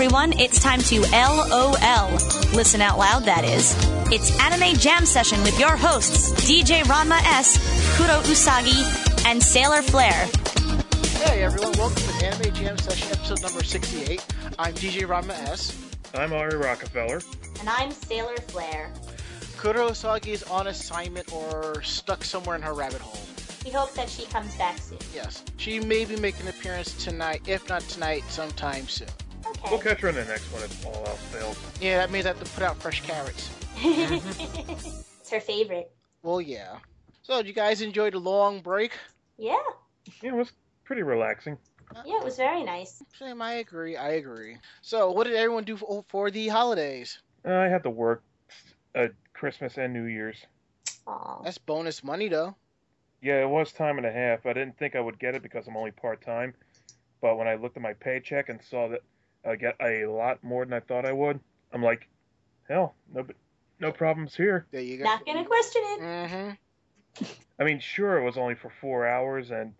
everyone. It's time to LOL. Listen out loud, that is. It's Anime Jam Session with your hosts, DJ Ranma S, Kuro Usagi, and Sailor Flair. Hey everyone, welcome to Anime Jam Session episode number 68. I'm DJ Ranma S. I'm Ari Rockefeller. And I'm Sailor Flair. Kuro Usagi is on assignment or stuck somewhere in her rabbit hole. We hope that she comes back soon. Yes. She may be making an appearance tonight, if not tonight, sometime soon. Okay. We'll catch her in the next one if all else fails. Yeah, that means I have to put out fresh carrots. it's her favorite. Well, yeah. So, did you guys enjoy the long break? Yeah. Yeah, it was pretty relaxing. Yeah, it was very nice. Same, I agree, I agree. So, what did everyone do for, for the holidays? Uh, I had to work uh, Christmas and New Year's. Aw. That's bonus money, though. Yeah, it was time and a half. I didn't think I would get it because I'm only part time. But when I looked at my paycheck and saw that I get a lot more than I thought I would, I'm like, hell, no, no problems here. There you go. Not gonna question it. Mm-hmm. I mean, sure, it was only for four hours, and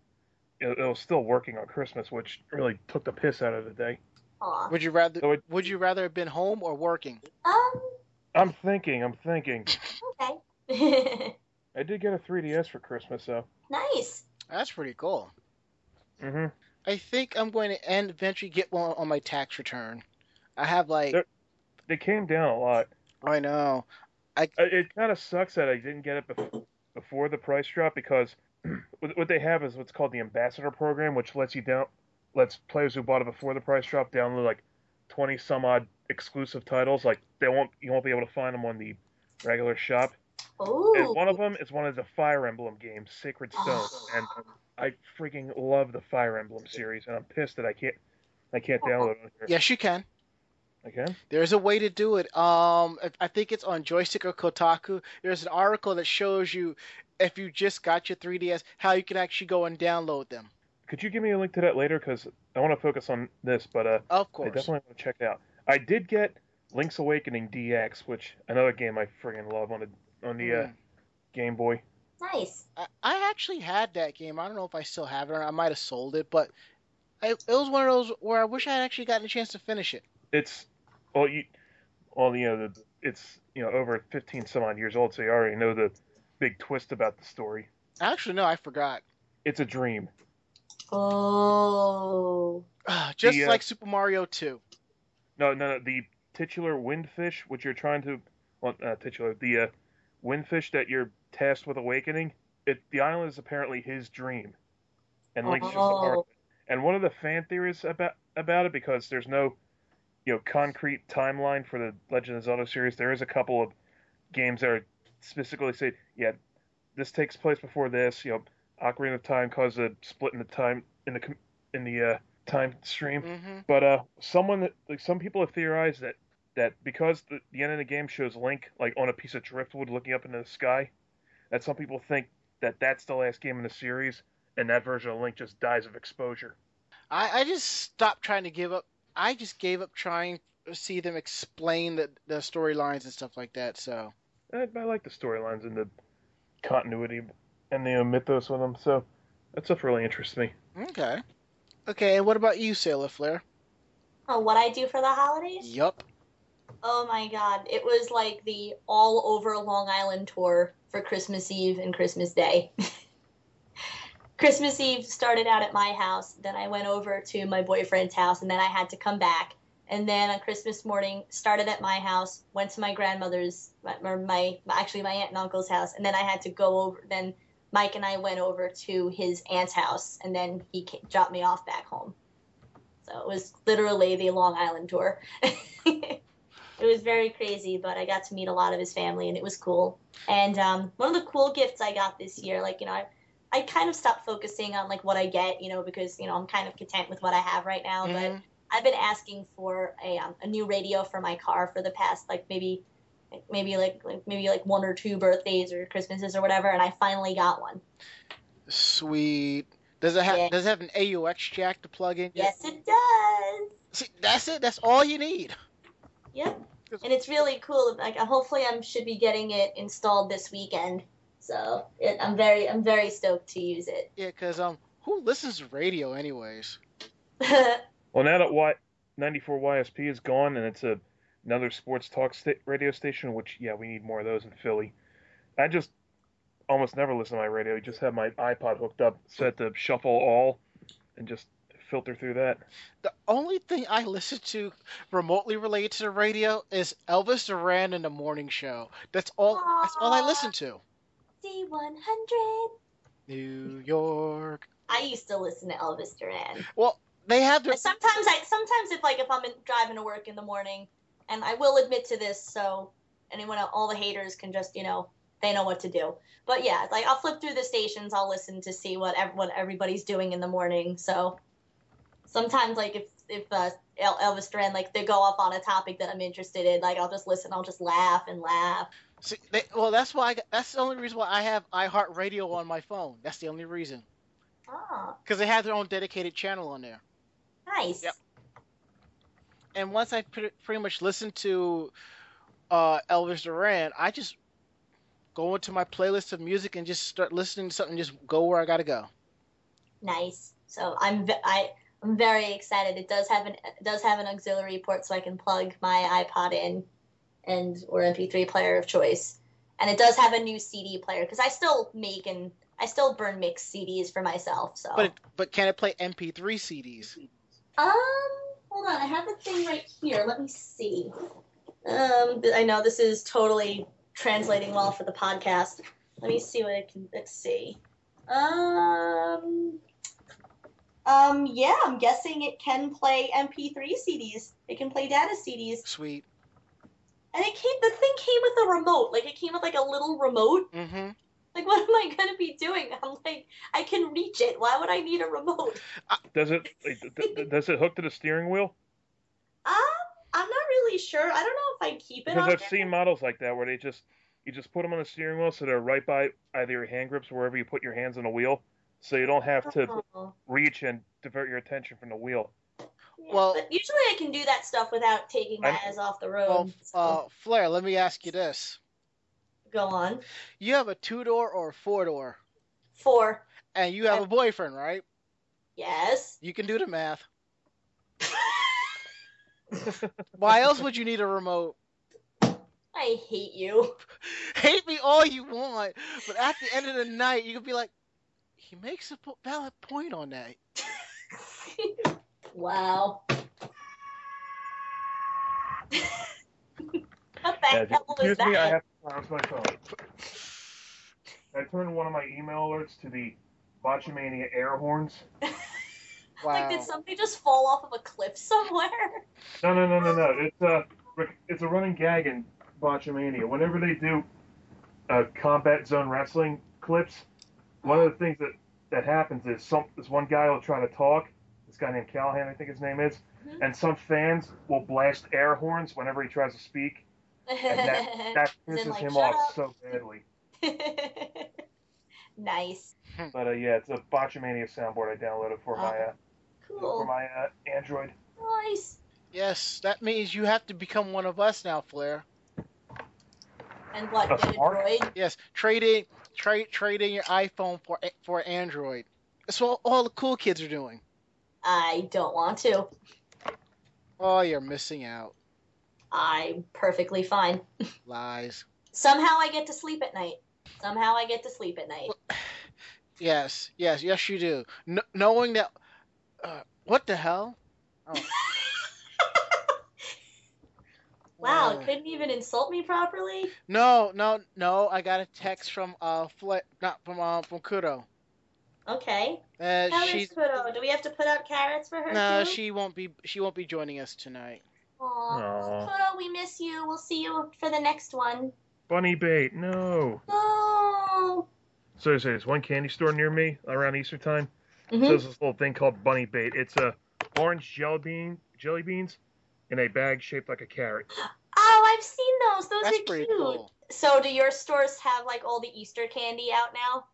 it, it was still working on Christmas, which really took the piss out of the day. Aw. Would you rather So it- Would you rather have been home or working? Um, I'm thinking, I'm thinking. okay. I did get a 3DS for Christmas, though. nice. That's pretty cool. hmm I think I'm going to end eventually get one on my tax return. I have like There- They came down a lot. I know. Uh, It kind of sucks that I didn't get it bef- before the price drop because what what they have is what's called the ambassador program, which lets you down, lets players who bought it before the price drop download like twenty some odd exclusive titles. Like they won't, you won't be able to find them on the regular shop. Ooh. And one of them is one of the Fire Emblem games, Sacred Stone, and I freaking love the Fire Emblem series, and I'm pissed that I can't, I can't download it here. Yes, you can. I can. There's a way to do it. Um, I think it's on Joystiq or Kotaku. There's an article that shows you if you just got your 3DS how you can actually go and download them. Could you give me a link to that later? Because I want to focus on this, but uh. Of I course. definitely want to check it out. I did get Link's Awakening DX, which another game I friggin' love on the on the uh, Mm. Game Boy. nice. I, I actually had that game. I don't know if I still have it or I might have sold it, but I, it was one of those where I wish I had actually gotten a chance to finish it. It's well, you, well, you know, the, it's you know over 15 some odd years old, so you already know the big twist about the story. Actually, no, I forgot. It's a dream. Oh. Just The, uh, like Super Mario 2. No, no, no the titular windfish, which you're trying to, well, uh, titular, the uh, windfish that you're tasked with awakening. It the island is apparently his dream, and Link's just a part Oh. of it. And one of the fan theories about about it, because there's no, you know, concrete timeline for the Legend of Zelda series, there is a couple of games that are specifically say, yeah, this takes place before this. You know, Ocarina of Time caused a split in the time in the in the uh, time stream. Mm-hmm. But uh, someone that like some people have theorized that that because the, the end of the game shows Link like on a piece of driftwood looking up into the sky, that some people think that that's the last game in the series, and that version of Link just dies of exposure. I, I just stopped trying to give up. I just gave up trying to see them explain the, the storylines and stuff like that. So I, I like the storylines and the continuity and the uh, mythos with them, so that stuff really interests me. okay, okay. And what about you, Sailor Flair? Oh, what I do for the holidays? Yup. Oh my god, it was like the all over Long Island tour for Christmas Eve and Christmas Day. Christmas Eve started out at my house, then I went over to my boyfriend's house, and then I had to come back. And then on Christmas morning, started at my house, went to my grandmother's, or my actually my aunt and uncle's house, and then I had to go over. Then Mike and I went over to his aunt's house, and then he ca dropped me off back home. So it was literally the Long Island tour. it was very crazy, but I got to meet a lot of his family, and it was cool. And um, one of the cool gifts I got this year, like you know, I, I kind of stopped focusing on like what I get, you know, because you know I'm kind of content with what I have right now. But Mhm. I've been asking for a um, a new radio for my car for the past like maybe maybe like, like maybe like one or two birthdays or Christmases or whatever, and I finally got one. Sweet. Does it have Yeah. Does it have an AUX jack to plug in? Yes, it does. See, that's it. That's all you need. Yep. And it's really cool. Like uh, hopefully I should be getting it installed this weekend. So it, I'm very I'm very stoked to use it. Yeah, because um, who listens to radio anyways? Well, now that Wi 94 YSP is gone, and it's a another sports talk sta- radio station. Which yeah, we need more of those in Philly. I just almost never listen to my radio. I just have my iPod hooked up, set to shuffle all, and just filter through that. The only thing I listen to remotely related to the radio is Elvis Duran in the morning show. That's all. That's all I listen to. Z100. New York. I used to listen to Elvis Duran. Well, they have their. Sometimes I sometimes if like if I'm in, driving to work in the morning, and I will admit to this, so anyone all the haters can just you know they know what to do. But yeah, like I'll flip through the stations, I'll listen to see what ev- what everybody's doing in the morning. So sometimes like if if uh, Elvis Duran like they go off on a topic that I'm interested in, like I'll just listen, I'll just laugh and laugh. See, they, well, that's why. I, got- that's the only reason why I have iHeartRadio on my phone. That's the only reason. Ah, Because they have their own dedicated channel on there. nice. Yep. And once I pretty, pretty much listen to uh, Elvis Duran, I just go into my playlist of music and just start listening to something. Just go where I gotta go. Nice. So I'm I I'm very excited. It does have an it does have an auxiliary port, so I can plug my iPod in, and or MP3 player of choice. And it does have a new CD player because I still make and I still burn mix CDs for myself. So But it, but can it play MP3 CDs? um, hold on, I have the thing right here. Let me see. Um, I know this is totally translating well for the podcast. Let me see what it can. Let's see. Um. Um. Yeah, I'm guessing it can play MP3 CDs. It can play data CDs, Sweet. and it came. The thing came with a remote. Like it came with like a little remote. Mm-hmm. Like what am I gonna be doing? I'm like, I can reach it. Why would I need a remote? Does it like, d- d- does it hook to the steering wheel? Um, I'm not really sure. I don't know if I keep it Because on I've there. seen models like that where they just you just put them on the steering wheel so they're right by either your hand grips or wherever you put your hands on the wheel, so you don't have to Oh. reach and divert your attention from the wheel. Well- but usually I can do that stuff without taking my I'm- eyes off the road. Well, so uh, Flair, let me ask you this: go on. You have a two door or a four door, Four. and you have I- a boyfriend, right? Yes. You can do the math. Why else would you need a remote? I hate you. Hate me all you want, but at the end of the night, you could be like, he makes a valid point on that. wow. what the Yeah, hell was excuse that? me, I have to silence my phone. I turned one of my email alerts to the Botchamania air horns. Wow. Like, did somebody just fall off of a cliff somewhere? No, no, no, no, no. It's a it's a running gag in Botchamania. Whenever they do uh, combat zone wrestling clips, one of the things that that happens is some this one guy will try to talk. This guy named Callahan, I think his name is, Mhm. and some fans will blast air horns whenever he tries to speak, and that that As in, pisses like, him off up." so badly. nice. But uh, yeah, it's a Botchamania soundboard I downloaded for my uh, for my uh, Android. Nice. Yes, that means you have to become one of us now, Flair. And what? A Get a droid? Yes, trade in trade trade in your iPhone for for Android. That's what all the cool kids are doing. I don't want to. Oh, you're missing out. I'm perfectly fine. Lies. Somehow I get to sleep at night. Somehow I get to sleep at night. Yes, yes, yes, you do. Kn- knowing that. Uh, what the hell? Oh. Wow, Uh, couldn't even insult me properly. no, no, no. I got a text from uh, Fla- not from uh, from Kudo. Okay. Uh, How she's is Kudo? Do we have to put out carrots for her no, too? she won't be. She won't be joining us tonight. Aw. Aw. Kudo, we miss you. We'll see you for the next one. Bunny bait, no. No. So there's there's one candy store near me around Easter time. Mhm. There's this little thing called bunny bait. It's a orange jelly bean jelly beans in a bag shaped like a carrot. Oh, I've seen those. Those That's are pretty cute. cool. So, do your stores have like all the Easter candy out now?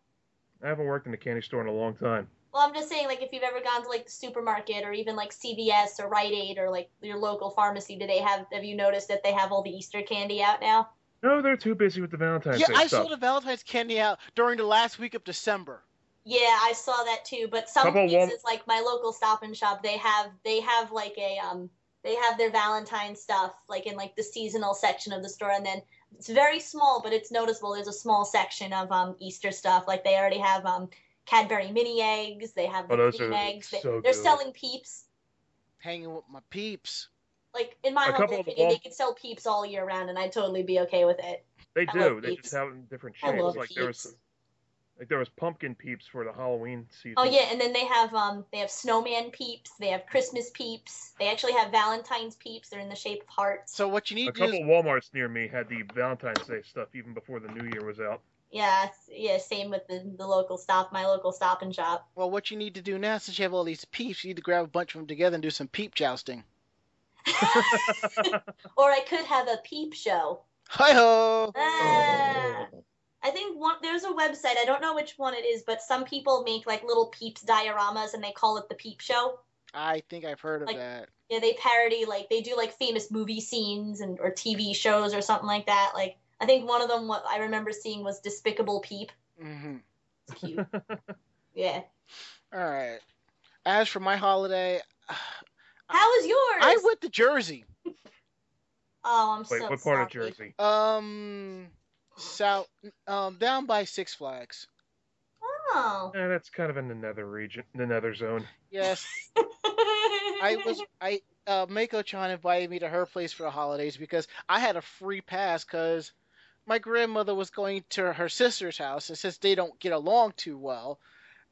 I haven't worked in a candy store in a long time. Well, I'm just saying, like, if you've ever gone to like the supermarket or even like CVS or Rite Aid or like your local pharmacy, do they have? Have you noticed that they have all the Easter candy out now? No, they're too busy with the Valentine's Yeah, Day I stuff. saw the Valentine's candy out during the last week of December. Yeah, I saw that too. But some Couple places, Wal- like my local Stop and Shop, they have they have like a um they have their Valentine stuff like in like the seasonal section of the store, and then it's very small, but it's noticeable. There's a small section of um Easter stuff. Like they already have um Cadbury mini eggs. They have the Oh, those are eggs. They, so they're selling peeps. Hanging with my peeps. Like in my A humble opinion, they could sell peeps all year round, and I'd totally be okay with it. They I do. They Peeps. just have them in different shapes. love Like there was Peeps. Like there was pumpkin peeps for the Halloween season. Oh yeah, and then they have um they have snowman peeps, they have Christmas peeps, they actually have Valentine's peeps. They're in the shape of hearts. So what you A need to a couple is of WalMarts near me had the Valentine's Day stuff even before the New Year was out. Yeah, it's- yeah, same with the, the local stop, my local stop and shop. well, what you need to do now, since you have all these peeps, you need to grab a bunch of them together and do some peep jousting. Or I could have a peep show. Hi ho! Ah. I think one there's a website. I don't know which one it is, but some people make like little peeps dioramas and they call it the peep show. I think I've heard of Like- that. Yeah, they parody like they do like famous movie scenes and or TV shows or something like that. Like I think one of them what I remember seeing was Despicable Peep. hmm It's cute. yeah. All right. As for my holiday, How was yours? I went to Jersey. Oh, I'm Wait, so what part of. Jersey? Um, south, um, down by Six Flags. Oh. Eh, that's kind of in the nether region, the nether zone. Yes, I was. I uh, Mako-chan invited me to her place for the holidays because I had a free pass because my grandmother was going to her sister's house, and since they don't get along too well,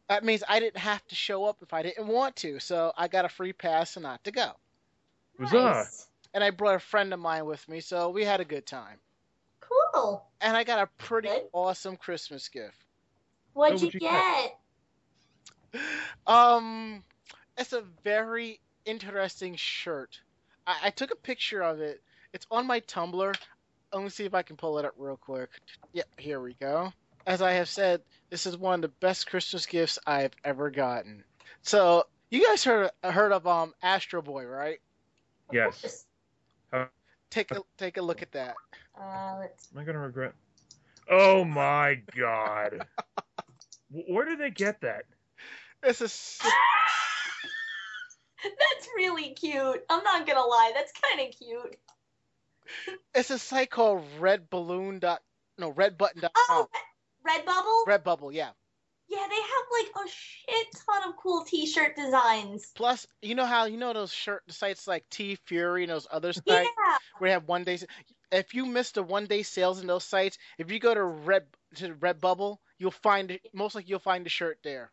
that means I didn't have to show up if I didn't want to. So I got a free pass and not to go. Nice. And I brought a friend of mine with me, so we had a good time. Cool. And I got a pretty Good. awesome Christmas gift. What'd What you you get? Um, it's a very interesting shirt. I, I took a picture of it. It's on my Tumblr. Let me see if I can pull it up real quick. Yep, here we go. As I have said, this is one of the best Christmas gifts I've ever gotten. So you guys heard heard of um Astro Boy, right? Yes. Take a take a look at that. Uh, let's. Am I gonna regret? Oh my god! Where did they get that? It's a s- That's really cute. I'm not gonna lie. That's kind of cute. it's a site called Red Balloon dot no Redbutton.com. Oh, Redbubble. Redbubble, yeah. yeah, they have like a shit ton of cool T-shirt designs. Plus, you know how you know those shirt sites like T Fury and those other sites Yeah. where they have one day. If you miss the one day sales in those sites, if you go to Red to Redbubble, you'll find it. Most likely, you'll find the shirt there.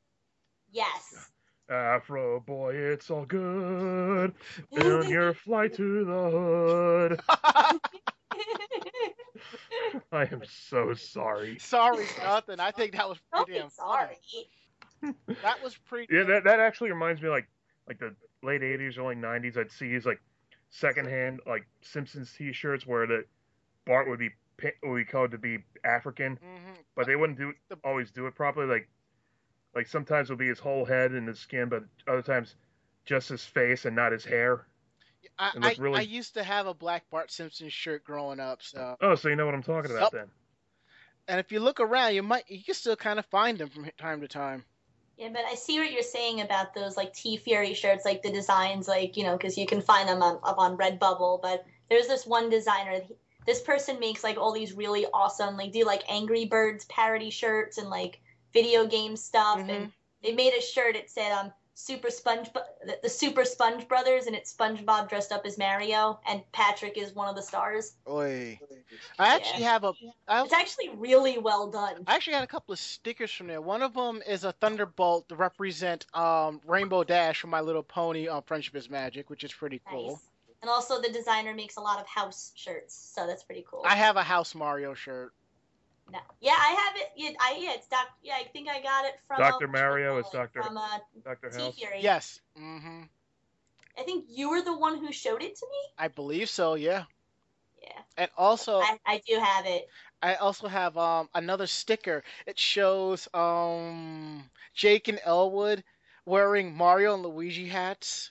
Yes. Afro boy, it's all good. On your flight to the hood. I am so sorry. Sorry, nothing. I think that was pretty damn sorry. That was pretty. Yeah, that, that actually reminds me like like the late '80s, early '90s. I'd see these like secondhand like Simpsons T-shirts where the Bart would be would be called to be African, Mhm. but they wouldn't do always do it properly. Like like sometimes it would be his whole head and his skin, but other times just his face and not his hair. I, I, really- I used to have a black Bart Simpson shirt growing up. So, Oh, so you know what I'm talking about Yup. then? and if you look around, you might you can still kind of find them from time to time. Yeah, but I see what you're saying about those like TeeFury shirts, like the designs, like you know, because you can find them on, up on Redbubble. But there's this one designer. This person makes like all these really awesome, like do like Angry Birds parody shirts and like video game stuff. Mhm. And they made a shirt. It said um Super Sponge, the, the Super Sponge Brothers, and it's SpongeBob dressed up as Mario, and Patrick is one of the stars. Oi. I actually have a. I, It's actually really well done. I actually had a couple of stickers from there. One of them is a thunderbolt to represent um, Rainbow Dash from My Little Pony on Friendship is Magic, which is pretty cool. Nice. And also, the designer makes a lot of house shirts, so that's pretty cool. I have a House Mario shirt. No. Yeah, I have it. Yeah, I yeah, it's Doc. Yeah, I think I got it from Dr. uh, Mario is Dr. from uh, Dr. T House. Fury. Yes. hmm I think you were the one who showed it to me. I believe so. Yeah. Yeah, And also, I, I do have it. I also have um another sticker. It shows um Jake and Elwood wearing Mario and Luigi hats.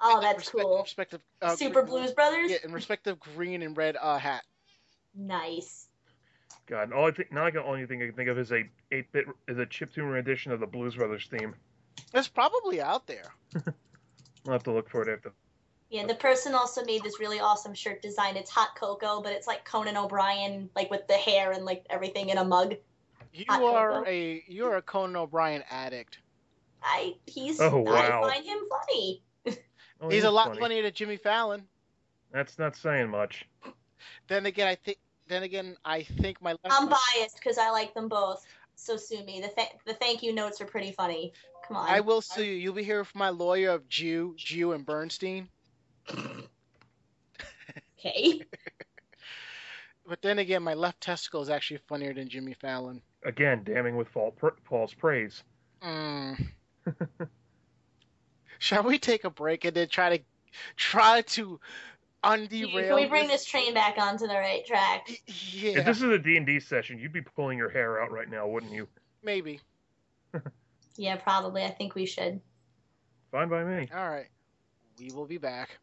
Oh, in that's respect- cool. Respective uh, Super gr- Blues Brothers. Yeah, in respective green and red uh hat. Nice. God, all I think now I can only thing I can think of is a 8-bit is a chip chiptune rendition of the Blues Brothers theme. It's probably out there. I'll have to look for it after. Yeah, the person also made this really awesome shirt design. It's hot cocoa, but it's like Conan O'Brien, like with the hair and like everything in a mug. You Hot are cocoa. a you're a Conan O'Brien addict. I he's Oh, wow. I find him funny. Oh, He's is a lot funny. funnier than Jimmy Fallon. That's not saying much. Then again, I think then again I think my left I'm biased because I like them both. So sue me. The th- the thank you notes are pretty funny. Come on. I will sue you. You'll be here from my lawyer of Jew, Jew, and Bernstein. Okay. But then again, my left testicle is actually funnier than Jimmy Fallon. Again, damning with fall, false praise. Mm. Shall we take a break and then try to try to underail? Can we bring this train back onto the right track? Yeah, If this is a D&D session, you'd be pulling your hair out right now, wouldn't you? maybe. Yeah, probably. I think we should. Fine by me. All right, we will be back.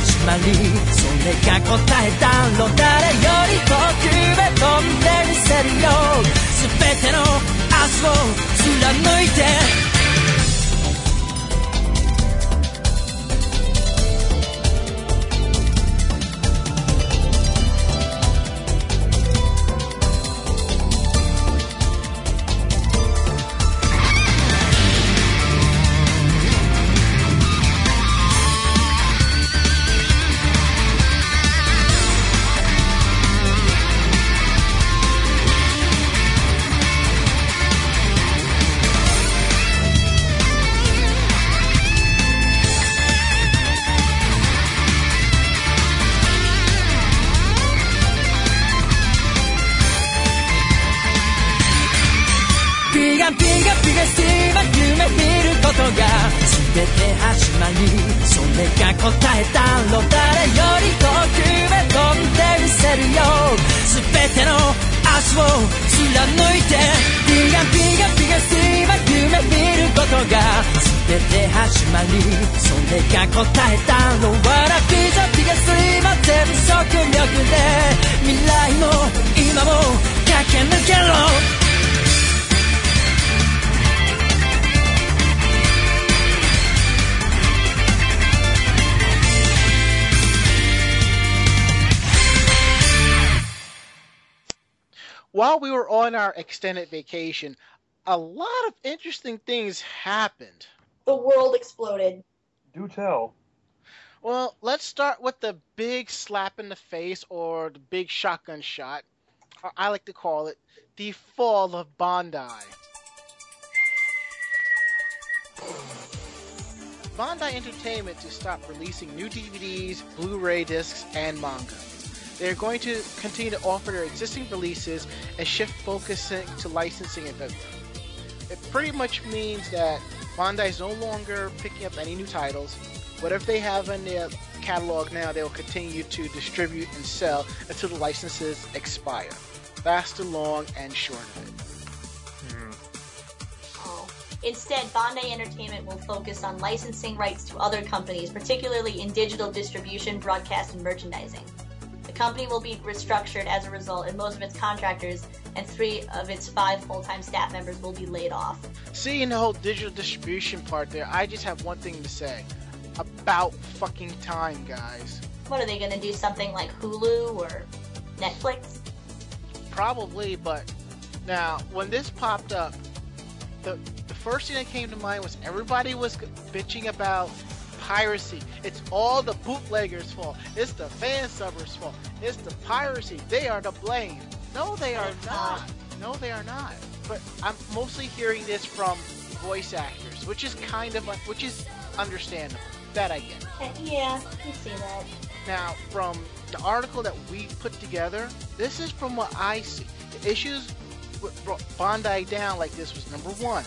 始まり。それが答えだろう誰より遠くへ飛んでみせるよ。全ての明日を貫いて。Extended vacation, a lot of interesting things happened. The world exploded. Do tell. Well, let's start with the big slap in the face or the big shotgun shot. Or I like to call it the fall of Bandai. Bandai Entertainment to stop releasing new DVDs, Blu-ray discs, and manga. They're going to continue to offer their existing releases and shift focusing to licensing and business. It pretty much means that Bandai is no longer picking up any new titles. Whatever they have in their catalog now, they will continue to distribute and sell until the licenses expire. That's the long and short of it. Hmm. Oh. Instead, Bandai Entertainment will focus on licensing rights to other companies, particularly in digital distribution, broadcast, and merchandising. The company will be restructured as a result, and most of its contractors and three of its five full-time staff members will be laid off. Seeing the whole digital distribution part there, I just have one thing to say. About fucking time, guys. What are they to do? Something like Hulu or Netflix? Probably, but now when this popped up, the the first thing that came to mind was everybody was bitching about piracy. It's all the bootleggers' fault. It's the fan subbers' fault. It's the piracy. They are to blame. No, they are not. No, they are not. But I'm mostly hearing this from voice actors, which is kind of which is understandable. That I get. Uh, Yeah, you see that. Now, from the article that we put together, this is from what I see. The issues brought Bandai down like this was number one,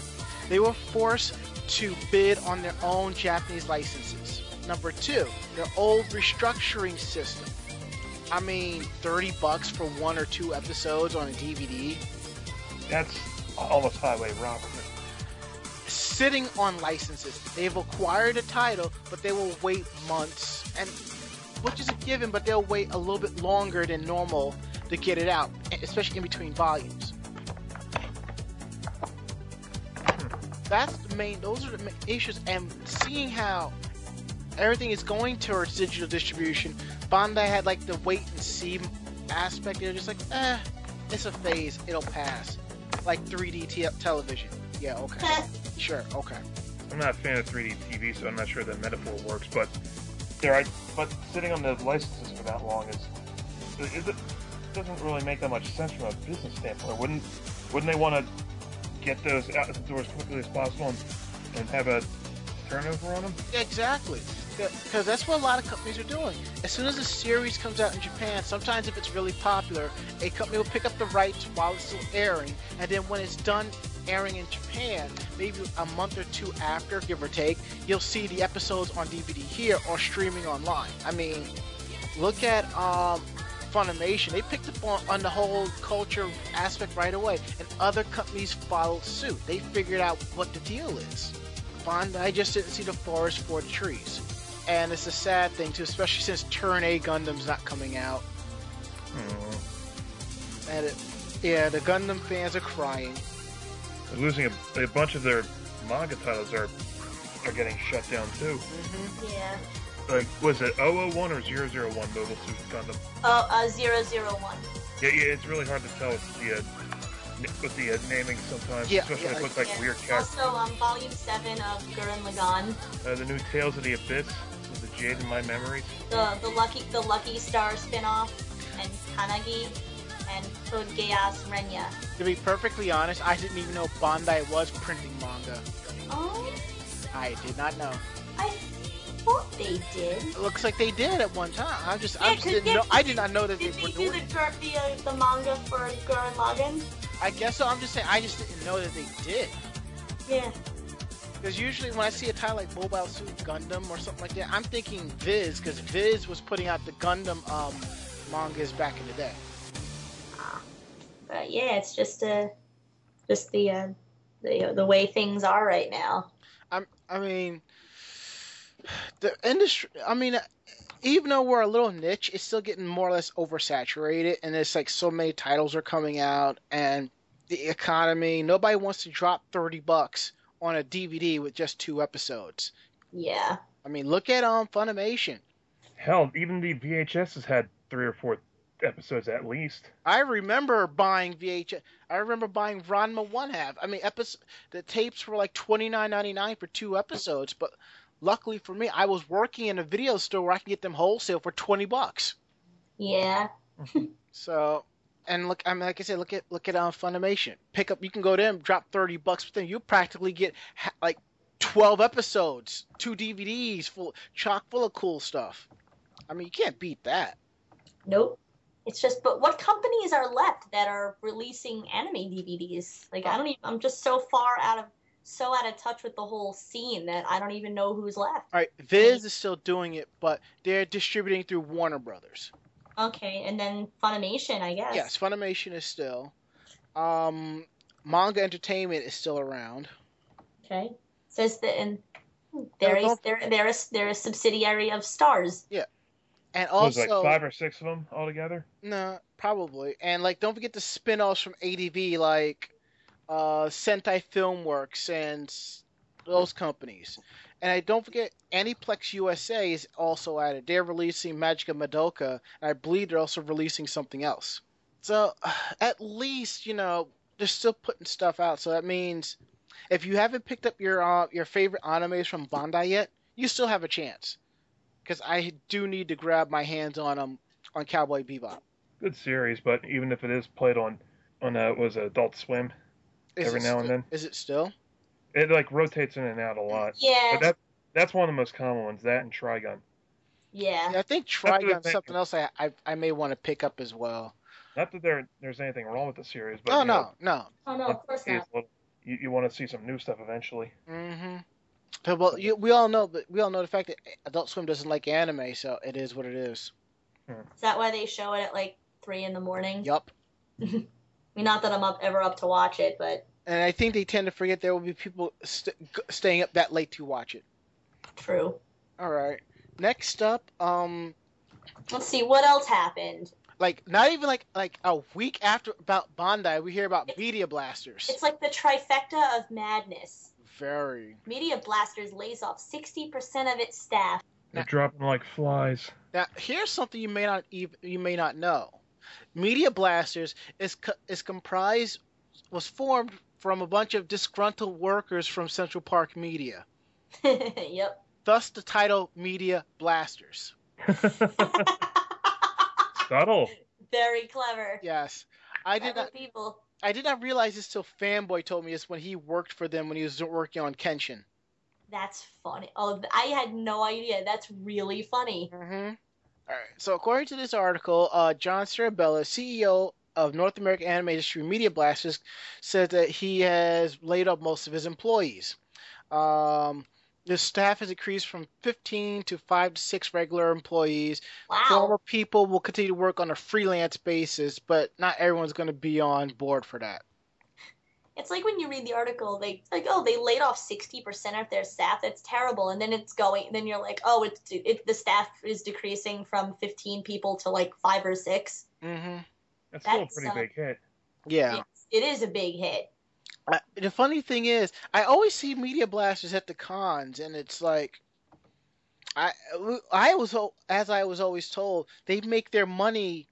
they were forced to bid on their own Japanese licenses. Number two, their old restructuring system. I mean, 30 bucks for one or two episodes on a DVD. That's almost highway robbery. Sitting on licenses. They've acquired a title, but they will wait months, and which is a given, but they'll wait a little bit longer than normal to get it out, especially in between volumes. That's the main. Those are the main issues, and seeing how everything is going towards digital distribution, Bandai had like the wait and see aspect. They're just like, eh, it's a phase. It'll pass. Like 3D te- television. Yeah, okay, sure, okay. I'm not a fan of 3D TV, so I'm not sure that metaphor works. But there, I, but sitting on the licenses for that long is, is it doesn't really make that much sense from a business standpoint. Wouldn't wouldn't they want to get those out the door as quickly as possible and, and have a turnover on them? Exactly. Because that's what a lot of companies are doing. As soon as a series comes out in Japan, sometimes if it's really popular, a company will pick up the rights while it's still airing, and then when it's done airing in Japan, maybe a month or two after, give or take, you'll see the episodes on DVD here or streaming online. I mean, look at um, Funimation. They picked up on, on the whole culture aspect right away, and other companies followed suit. They figured out what the deal is. Bandai just didn't see the forest for the trees. And it's a sad thing too, especially since Turn A Gundam's not coming out. Oh, And it, yeah, the Gundam fans are crying. they're losing a, a bunch of their manga titles are are getting shut down too. hmm Yeah. Like, was it 001 or 001 Mobile Suit Gundam? Oh, uh, zero zero one. Yeah, yeah, it's really hard to tell with the uh, with the uh, naming sometimes, Yeah, especially yeah, if it looks like Yeah. weird characters. Also, um, volume seven of Gurren Lagann, Uh, the new Tales of the Abyss with the Jade in My Memories. the the lucky the Lucky Star spinoff, and Kannagi, and Code Geass Renya. To be perfectly honest, I didn't even know Bandai was printing manga. Oh, I did not know. I thought they did. It looks like they did at one time. I just, I Yeah, just 'cause- didn't know. I did not know that they Did were they do doing. the the, uh, the manga for Gurren Lagann? I guess so. I'm just saying. I just didn't know that they did. Yeah. Because usually when I see a title like Mobile Suit Gundam or something like that, I'm thinking Viz, because Viz was putting out the Gundam um, mangas back in the day. But yeah, it's just uh, just the uh, the the way things are right now. I'm, I mean, the industry. I mean, even though we're a little niche, it's still getting more or less oversaturated, and it's like so many titles are coming out, and the economy. Nobody wants to drop thirty bucks on a DVD with just two episodes. Yeah. I mean, look at um Funimation. Hell, even the VHS has had three or four episodes at least. I remember buying VHS. I remember buying Ranma One Half. I mean, episode the tapes were like twenty nine ninety nine for two episodes, but luckily for me, I was working in a video store where I can get them wholesale for twenty bucks. Yeah. So, and look, I mean, like I said, look at look at uh, Funimation. Pick up, you can go to them, drop thirty bucks with them. You practically get ha- like twelve episodes, two DVDs full, chock full of cool stuff. I mean, you can't beat that. Nope. It's just, but what companies are left that are releasing anime DVDs? Like, I don't even, I'm just so far out of, so out of touch with the whole scene that I don't even know who's left. All right, Viz is still doing it, but they're distributing through Warner Brothers. Okay, and then Funimation, I guess. Yes, Funimation is still. Um, Manga Entertainment is still around. Okay. Says that, and they're, a, don't- they're, they're, a, they're a subsidiary of Stars. Yeah, and It was also, like five or six of them altogether. no, probably. And like, don't forget the spin-offs from ADV, like uh, Sentai Filmworks and those companies. And I don't forget, Aniplex USA is also added. They're releasing Magica Madoka, and I believe they're also releasing something else. So, at least you know they're still putting stuff out. So that means if you haven't picked up your uh, your favorite animes from Bandai yet, you still have a chance. Because I do need to grab my hands on them on Cowboy Bebop. Good series, but even if it is played on on uh, was Adult Swim, Is Every it now and then. Is it still? it like rotates in and out a lot. Yeah. But that that's one of the most common ones. That and Trigun. yeah. Yeah, I think what I'm Trigun's something else I, I I may want to pick up as well. Not that there there's anything wrong with the series, but Oh you know, no, no. Oh, no, of course not. little- you, you want to see some new stuff eventually. Mm-hmm. Well, you, we all know, but we all know the fact that Adult Swim doesn't like anime, so it is what it is. Is that why they show it at like 3 in the morning? Yup. I mean, not that I'm up, ever up to watch it, but And I think they tend to forget there will be people st- staying up that late to watch it. true. All right. Next up, um, Let's see, what else happened? like not even like like a week after about Bandai, we hear about Media Blasters. It's like the trifecta of madness. Very. Media Blasters lays off 60% of its staff. They're dropping like flies. Now, here's something you may not even you may not know. Media Blasters is co- is comprised was formed from a bunch of disgruntled workers from Central Park Media. yep. Thus, the title Media Blasters. Subtle. Very clever. Yes, I did not. people. I did not realize this till Fanboy told me this when he worked for them when he was working on Kenshin. That's funny. Oh, I had no idea. That's really funny. Mm-hmm. All right. So according to this article, uh, John Sirabella, CEO of North American Anime Industry Media Blasters said that he has laid off most of his employees. Um, the staff has increased from 15 to 5 to 6 regular employees. Wow. Former people will continue to work on a freelance basis, but not everyone's going to be on board for that. It's like when you read the article, they like, oh, they laid off sixty percent of their staff. That's terrible. And then it's going. Then you're like, oh, it's it, the staff is decreasing from fifteen people to like five or six. Mm-hmm. That's still a pretty uh, big hit. Yeah. It's, it is a big hit. I, the funny thing is, I always see media blasters at the cons, and it's like, I I was as I was always told, they make their money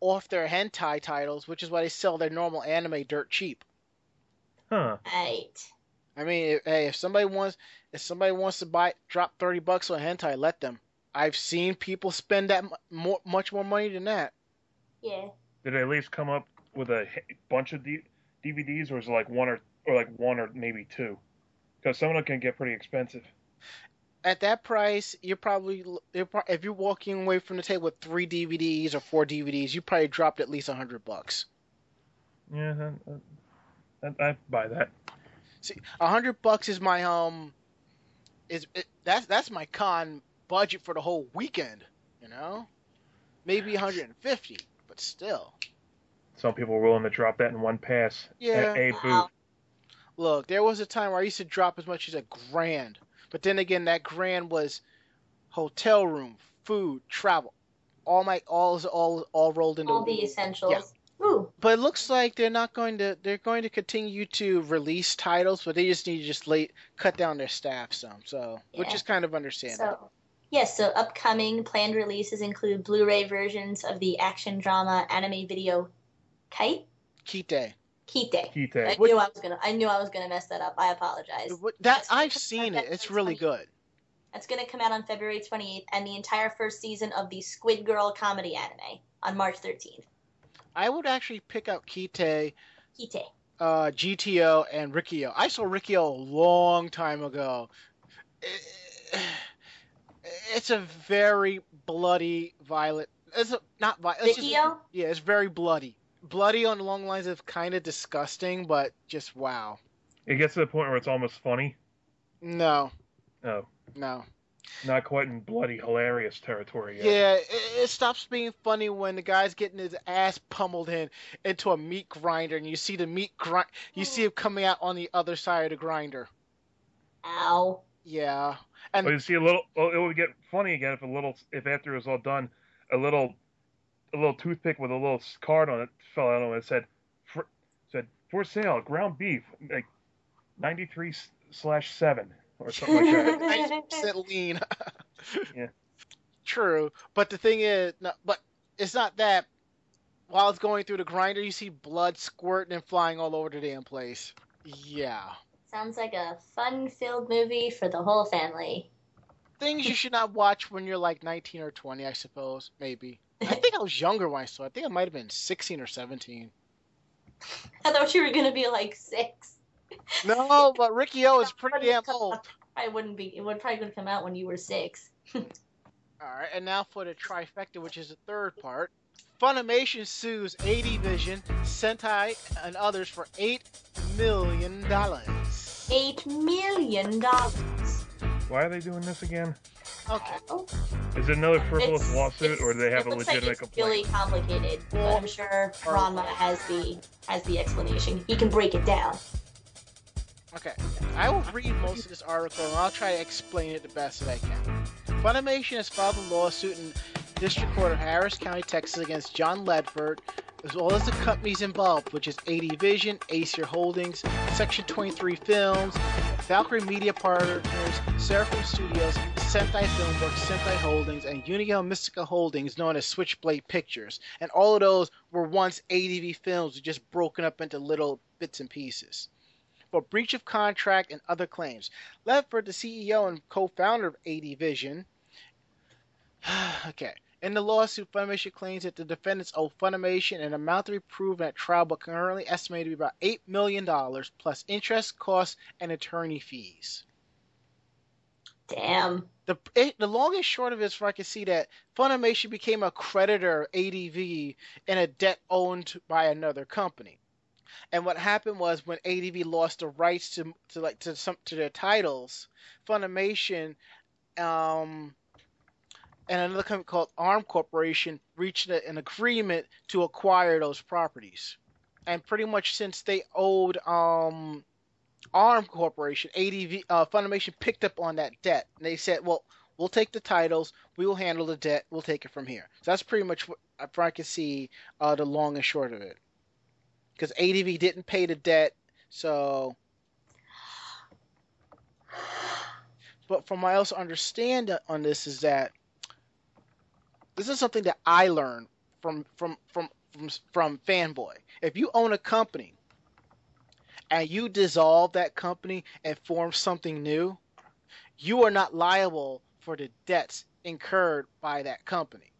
off their hentai titles, which is why they sell their normal anime dirt cheap. Huh. Right. I mean, if, hey, if somebody wants if somebody wants to buy drop thirty bucks on hentai, let them. I've seen people spend that mu- more, much more money than that. Yeah. Did they at least come up with a h- bunch of D- DVDs, or is it like one or or like one or maybe two? Because some of them can get pretty expensive. At that price, you're probably you're, pro- if you're walking away from the table with three DVDs or four DVDs, you probably dropped at least a hundred bucks. Yeah, I, I, I buy that. See, a hundred bucks is my um, is it, that's that's my con budget for the whole weekend. You know, maybe 150, but still. Some people are willing to drop that in one pass. Yeah. A, a boot. Look, there was a time where I used to drop as much as a grand, but then again, that grand was hotel room, food, travel, all my all is all all rolled into. All the essentials. Ooh. But it looks like they're not going to. They're going to continue to release titles, but they just need to just late cut down their staff some. So, which is kind of understandable. So, yes, so upcoming planned releases include Blu ray versions of the action drama anime video Kite? Kite. Kite. I Kite. knew I was gonna I knew I was gonna mess that up. I apologize. What- That That's- I've seen it. It's really good. That's gonna come out on February 28th and the entire first season of the Squid Girl comedy anime on March 13th. I would actually pick out Kite, Kite. uh, GTO, and Riki-Oh. I saw Riki-Oh a long time ago. It's a very bloody, violent. It's a, not violent. It's just- Riki-Oh? yeah, it's very bloody. Bloody on long lines of kind of disgusting, but just wow. It gets to the point where it's almost funny. No, No, no. Not quite in bloody hilarious territory yet. Yeah, it, it stops being funny when the guy's getting his ass pummeled in into a meat grinder, and you see the meat grind. You see him coming out on the other side of the grinder. Ow. Yeah, But and you see a little. Oh, it would get funny again if a little. If after it was all done, a little, a little toothpick with a little card on it fell out and it said, for, said for sale ground beef like ninety three slash seven or something like that. ninety percent lean. Yeah. True, but the thing is, no, but it's not that. While it's going through the grinder, you see blood squirting and flying all over the damn place. Yeah, Sounds like a fun-filled movie for the whole family. things you should not watch when you're like 19 or 20, I suppose. Maybe. I think I was younger when I saw it. I think I might have been 16 or 17. I thought you were gonna be like six. No, but Riki-Oh is pretty damn old. I wouldn't be. It would probably gonna come out when you were six. All right, and now for the trifecta, which is the third part. Funimation sues AD Vision, Sentai, and others for eight million dollars. Eight million dollars. Why are they doing this again? Okay, Oh, Is it another frivolous it's- lawsuit, or do they have it a looks legitimate like it's complaint? really complicated, but I'm sure Ranma has the has the explanation. He can break it down. Okay. I will read most of this article, and I'll try to explain it the best that I can. Funimation has filed a lawsuit in District Court of Harris County, Texas, against John Ledford, as well as the companies involved, which is AD Vision, AEsir Holdings, Section 23 Films, Valkyrie Media Partners, Seraphim Studios, Sentai Filmworks, Sentai Holdings, and Unio Mystica Holdings, known as Switchblade Pictures. And all of those were once ADV films, just broken up into little bits and pieces. For breach of contract and other claims. Ledford, the CEO and co-founder of AD Vision, okay. In the lawsuit, Funimation claims that the defendants owe Funimation an amount to be proven at trial, but currently estimated to be about $8 million, plus interest, costs, and attorney fees. Damn. The it, the long and short of it is where I can see that Funimation became a creditor ADV in a debt owned by another company. And what happened was when ADV lost the rights to to like to some to their titles, Funimation um and another company called ARM Corporation reached an agreement to acquire those properties. And pretty much since they owed um ARM Corporation, ADV, uh, Funimation picked up on that debt. And they said, well, we'll take the titles, we will handle the debt, we'll take it from here. So that's pretty much what I can see uh, the long and short of it. Because ADV didn't pay the debt, so. But from my also understand on this is that this is something that I learned from from from from from fanboy. If you own a company and you dissolve that company and form something new, you are not liable for the debts incurred by that company,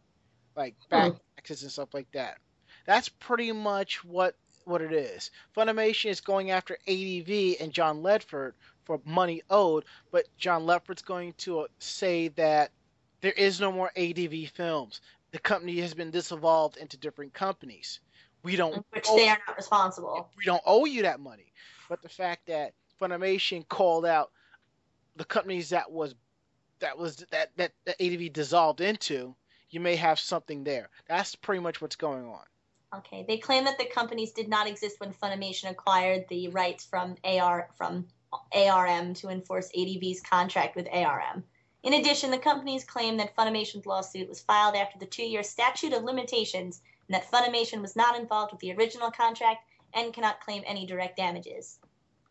like back mm-hmm. taxes and stuff like that. That's pretty much what what it is. Funimation is going after ADV and John Ledford for money owed, but John Ledford's going to uh, say that there is no more ADV films. The company has been dissolved into different companies. We don't Which owe- they are not responsible. we don't owe you that money. But the fact that Funimation called out the companies that was that was that that, that ADV dissolved into, you may have something there. That's pretty much what's going on. Okay. They claim that the companies did not exist when Funimation acquired the rights from AR from ARM to enforce ADV's contract with ARM. In addition, the companies claim that Funimation's lawsuit was filed after the two-year statute of limitations and that Funimation was not involved with the original contract and cannot claim any direct damages.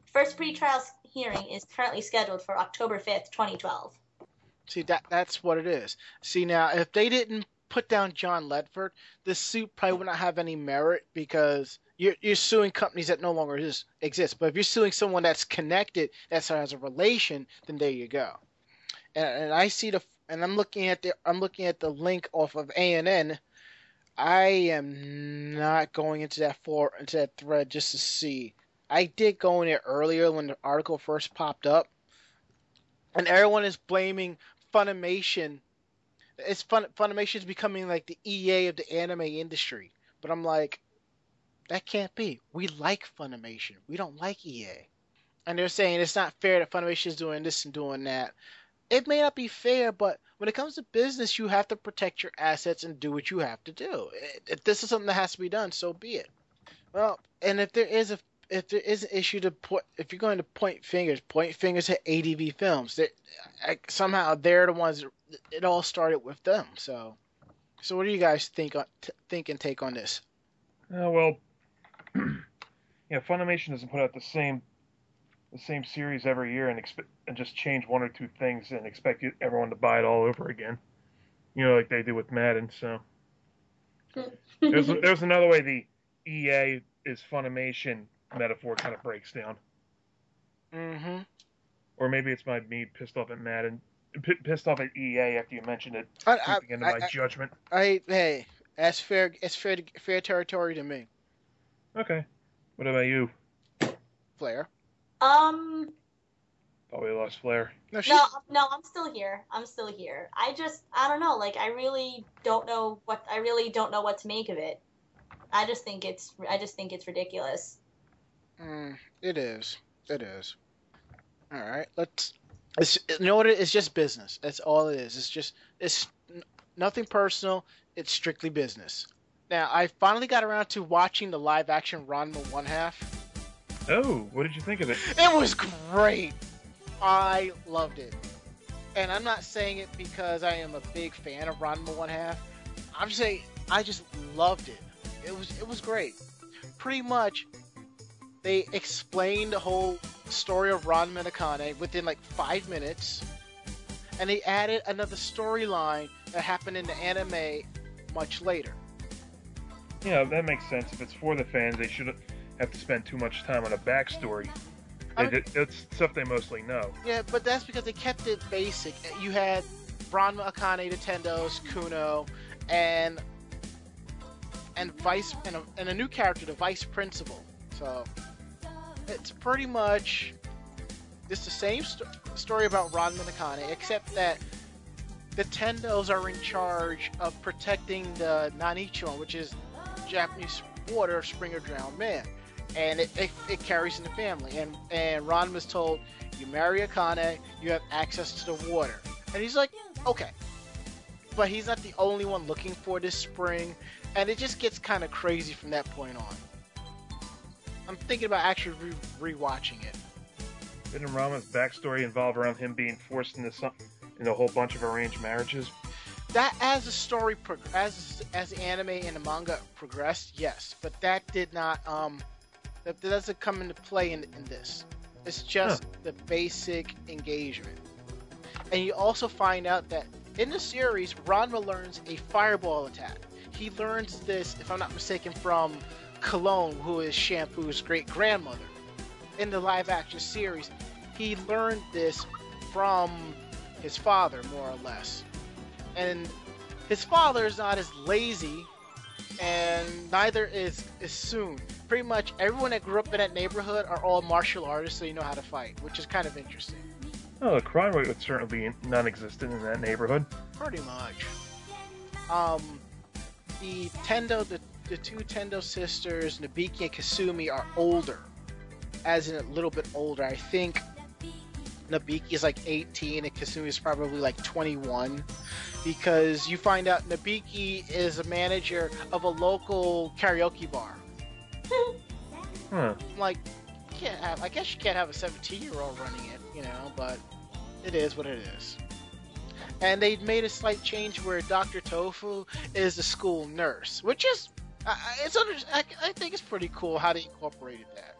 First pretrial hearing is currently scheduled for October 5th, 2012. See that that's what it is. See now, if they didn't put down John Ledford, this suit probably would not have any merit because you're you're suing companies that no longer is, exist. But if you're suing someone that's connected, that has a relation, then there you go. And, and I see the and I'm looking at the I'm looking at the link off of ANN. I am not going into that for into that thread just to see. I did go in there earlier when the article first popped up, and everyone is blaming Funimation. It's fun. Funimation is becoming like the EA of the anime industry. But I'm like, that can't be. We like Funimation. We don't like EA. And they're saying it's not fair that Funimation is doing this and doing that. It may not be fair, but when it comes to business, you have to protect your assets and do what you have to do. If this is something that has to be done, so be it. Well, and if there is a if there is an issue to point, if you're going to point fingers, point fingers at ADV Films. That somehow they're the ones. It all started with them. So, so what do you guys think on t- think and take on this? Oh well, yeah. Funimation doesn't put out the same the same series every year and expect and just change one or two things and expect you, everyone to buy it all over again. You know, like they do with Madden. So there's there's another way the EA is Funimation metaphor kind of breaks down, Mm-hmm. or maybe it's my me pissed off at Madden, p- pissed off at EA after you mentioned it, I, creeping into I, my I, judgment. I, hey, that's fair. It's fair. Fair territory to me. Okay, what about you? Flair. um, Oh, we lost Flair. No, she. No, no, I'm still here. I'm still here. I just, I don't know. Like, I really don't know what. I really don't know what to make of it. I just think it's. I just think it's ridiculous. Mm, it is. It is. All right. Let's. It's you know what it is. It's just business. That's all it is. It's just it's nothing personal. It's strictly business. Now I finally got around to watching the live action Ranma one half. Oh, what did you think of it? It was great. I loved it. And I'm not saying it because I am a big fan of Ranma one half. I'm just saying I just loved it. It was it was great. Pretty much they explained the whole story of Ron Minakane within like five minutes. And they added another storyline that happened in the anime much later. Yeah, that makes sense. If it's for the fans, they shouldn't have to spend too much time on a backstory. I- did, it's stuff they mostly know. Yeah, but that's because they kept it basic. You had Ranma, Akane, Nintendo's, Kuno, and and vice and a, and a new character, the vice principal. So it's pretty much just the same sto- story about Ron Nakane, except that the Tendos are in charge of protecting the Nannichuan, which is Japanese water spring or drowned man, and it, it, it carries in the family. And and Ron was told, you marry Akane, you have access to the water, and he's like, okay. But he's not the only one looking for this spring, and it just gets kind of crazy from that point on. I'm thinking about actually re- rewatching it. Didn't Ranma's backstory involve around him being forced into some, into a whole bunch of arranged marriages? That as the story prog- as as anime and the manga progressed, yes, but that did not um that, that doesn't come into play in, in this. It's just the basic engagement. And you also find out that in the series, Ranma learns a fireball attack. He learns this, if I'm not mistaken, from Cologne, who is Shampoo's great grandmother. In the live action series, he learned this from his father, more or less. And his father is not as lazy, and neither is, is Soun. Pretty much everyone that grew up in that neighborhood are all martial artists, so you know how to fight, which is kind of interesting. Oh, the crime rate would certainly be non-existent in that neighborhood. Pretty much. Um, the Tendo, the, the two Tendo sisters, Nabiki and Kasumi, are older. As in a little bit older. I think Nabiki is like 18 and Kasumi is probably like 21. Because you find out Nabiki is a manager of a local karaoke bar. Huh. I'm like, you can't have, I guess you can't have a 17 year old running it, you know, but it is what it is. And they made a slight change where Dr. Tofu is the school nurse, which is, I, it's under, I, I think it's pretty cool how they incorporated that.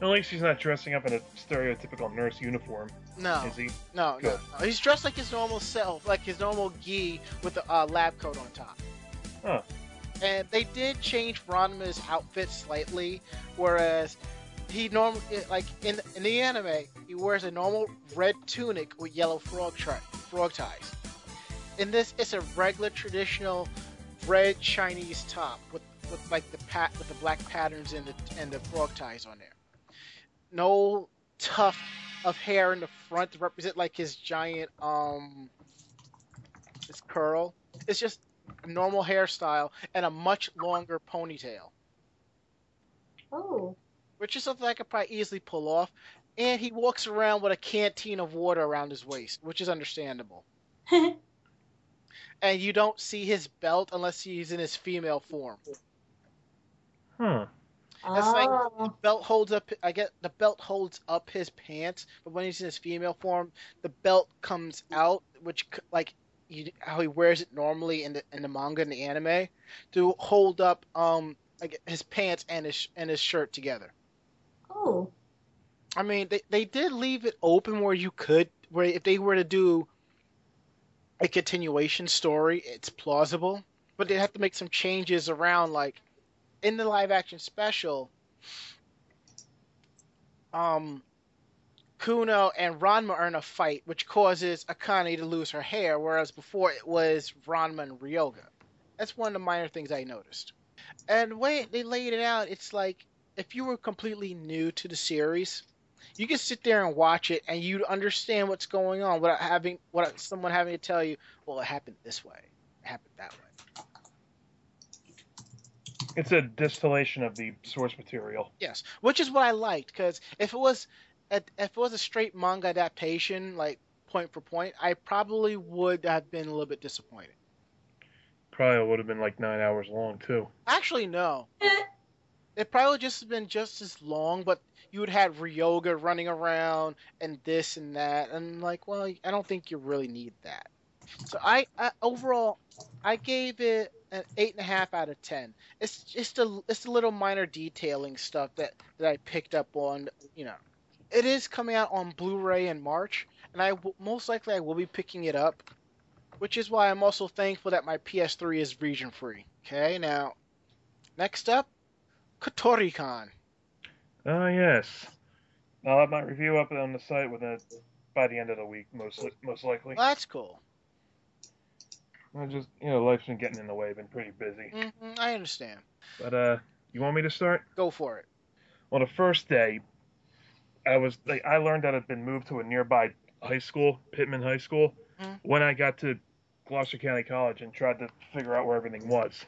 At least he's not dressing up in a stereotypical nurse uniform, No, is he? no, no, no. He's dressed like his normal self, like his normal gi with a uh, lab coat on top. Huh. And they did change Ranma's outfit slightly, whereas he normally, like in in the anime, he wears a normal red tunic with yellow frog tri- frog ties. In this, it's a regular traditional red Chinese top with, with like the pat with the black patterns and the and the frog ties on there. No tuft of hair in the front to represent like his giant um his curl. It's just a normal hairstyle and a much longer ponytail, Oh. which is something I could probably easily pull off. And he walks around with a canteen of water around his waist, which is understandable. And you don't see his belt unless he's in his female form. Huh. That's like- oh. Belt holds up. I get the belt holds up his pants, but when he's in his female form, the belt comes out, which like you, how he wears it normally in the in the manga and the anime, to hold up um like his pants and his and his shirt together. oh. I mean, they, they did leave it open where you could, where if they were to do a continuation story, it's plausible. But they'd have to make some changes around, like in the live action special, um, Kuno and Ranma are in a fight, which causes Akane to lose her hair, whereas before it was Ranma and Ryoga. That's one of the minor things I noticed. And the way they laid it out, it's like if you were completely new to the series, you can sit there and watch it and you'd understand what's going on without having what someone having to tell you, well, it happened this way, it happened that way. It's a distillation of the source material. Yes, which is what I liked because if it was if it was a straight manga adaptation, like point for point, I probably would have been a little bit disappointed. Probably would have been like nine hours long too. Actually, no. It probably would just have been just as long, but you would have Ryoga running around and this and that, and like, well, I don't think you really need that. So I, I overall, I gave it an eight and a half out of ten. It's just a, it's a little minor detailing stuff that that I picked up on. You know, it is coming out on Blu-ray in March, and I w- most likely I will be picking it up, which is why I'm also thankful that my PS3 is region free. Okay, now next up, Kotoricon. Oh ah, yes. I'll have my review up on the site within by the end of the week, most most likely. Well, that's cool. I just you know life's been getting in the way. Been pretty busy. hmm I understand. But uh, you want me to start? Go for it. Well, the first day, I was like, I learned that I'd been moved to a nearby high school, Pitman High School, Mhm. when I got to Gloucester County College and tried to figure out where everything was.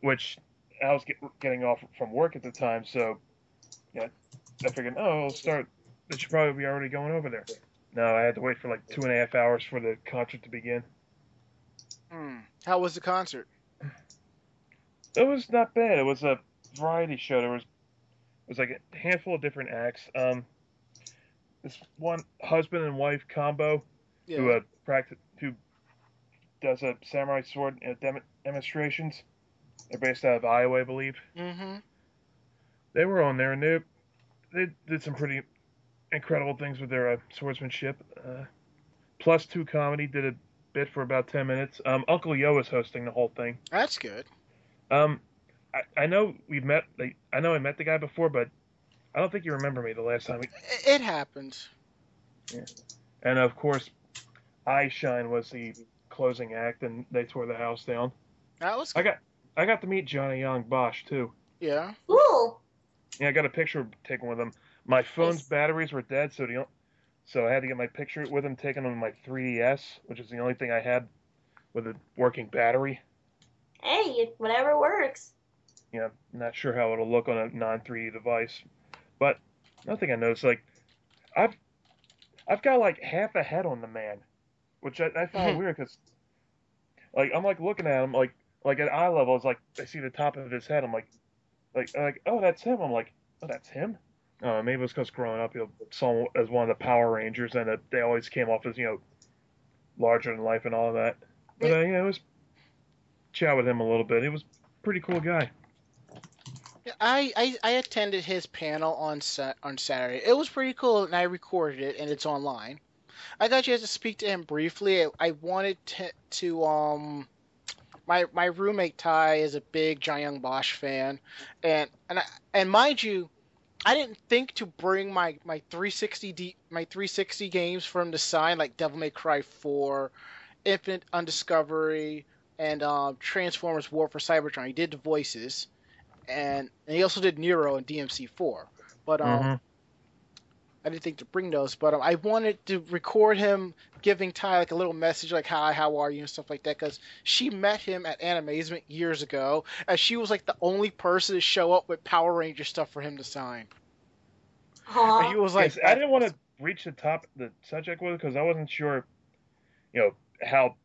Which I was get, getting off from work at the time, so yeah, I figured, oh, I'll start. They should probably be already going over there. No, I had to wait for like two and a half hours for the concert to begin. Hmm. How was the concert? It was not bad. It was a variety show. There was it was like a handful of different acts. Um, this one husband and wife combo Yeah. who uh, practice who does a samurai sword uh, dem- demonstrations. They're based out of Iowa, I believe. mm-hmm. They were on there and they they did some pretty incredible things with their uh, swordsmanship. Uh, Plus two comedy did a bit for about ten minutes. Um, Uncle Yo is hosting the whole thing. That's good. Um, I, I know we've met. Like, I know I met the guy before, but I don't think you remember me the last time. We, I- It happens. and of course, Eyeshine was the closing act, and they tore the house down. That was I got I got to meet Johnny Yong Bosch too. yeah. Cool. Yeah, I got a picture taken with him. My phone's Nice. batteries were dead, so the o- so I had to get my picture with him taken on my 3DS, which is the only thing I had with a working battery. Hey, whatever works. know, not sure how it'll look on a non 3D device. But another thing I noticed, like, I've I've got like half a head on the man, which I, I found weird because, like, I'm like looking at him, like, like at eye level, it's like I see the top of his head. I'm like, like, like, oh, that's him. I'm like, oh, that's him. Uh, maybe it's because growing up, you know, saw him as one of the Power Rangers, and they always came off as you know, larger than life and all of that. But uh, yeah, it was chat with him a little bit. He was a pretty cool guy. I, I I attended his panel on sa- on Saturday. It was pretty cool, and I recorded it, and it's online. I got a chance to speak to him briefly. I, I wanted to, to um my my roommate Ty is a big John Yong Bosch fan, and and I, and mind you, I didn't think to bring my my 360 D, my 360 games him to sign like Devil May Cry 4, Infinite Undiscovery, and um, Transformers War for Cybertron. He did the voices and, and he also did Nero and DMC4. But um, Mhm. I didn't think to bring those. But um, I wanted to record him giving Ty like a little message, like "Hi, how are you?" and stuff like that, because she met him at Animazement years ago, and she was like the only person to show up with Power Ranger stuff for him to sign. And he was like, Yes, I didn't want to reach the top the subject with because I wasn't sure, you know, how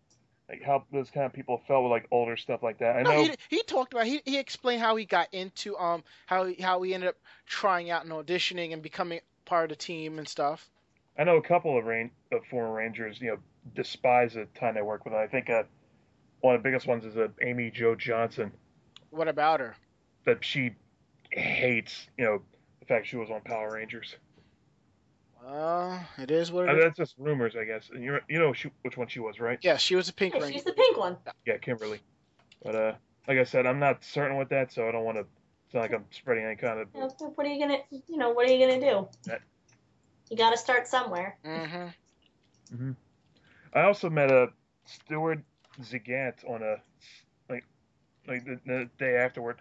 like how those kind of people felt with like older stuff like that. I No, know. he, he talked about he, he explained how he got into um how how he ended up trying out and auditioning and becoming part of the team and stuff. I know a couple of rain of former Rangers, you know, despise the time they work with. them. I think uh, one of the biggest ones is uh, Amy Jo Johnson What about her? that she hates, you know, the fact she was on Power Rangers. Well, it is what Uh, it is. that's just rumors, I guess. And you you know she, which one she was, right? Yeah, she was a pink Yeah, ranger. she's the pink one. Yeah, Kimberly. But uh, like I said, I'm not certain with that, so I don't want to sound like I'm spreading any kind of What are you gonna, you know, what are you gonna do? That- You gotta start somewhere. Mm-hmm. I also met a Stuart Zagnit on a like like the, the day afterward.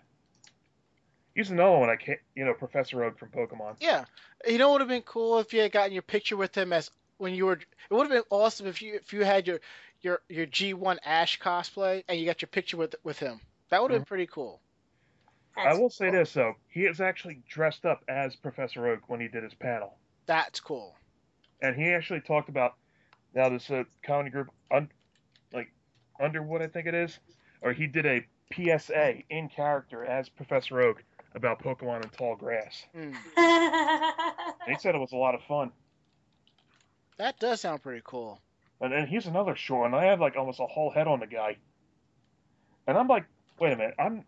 He's another one I can't, you know, Professor Oak from Pokemon. Yeah, you know, it would have been cool if you had gotten your picture with him as when you were. It would have been awesome if you if you had your your your G1 Ash cosplay and you got your picture with with him. That would have been pretty cool. I That's will say cool. this though, he is actually dressed up as Professor Oak when he did his panel, That's cool. and he actually talked about now this uh, comedy group, un, like Underwood, I think it is, or he did a PSA in character as Professor Oak about Pokemon and tall grass. And he said it was a lot of fun. That does sound pretty cool. And then he's another short, and I have like almost a whole head on the guy. And I'm like, wait a minute, I'm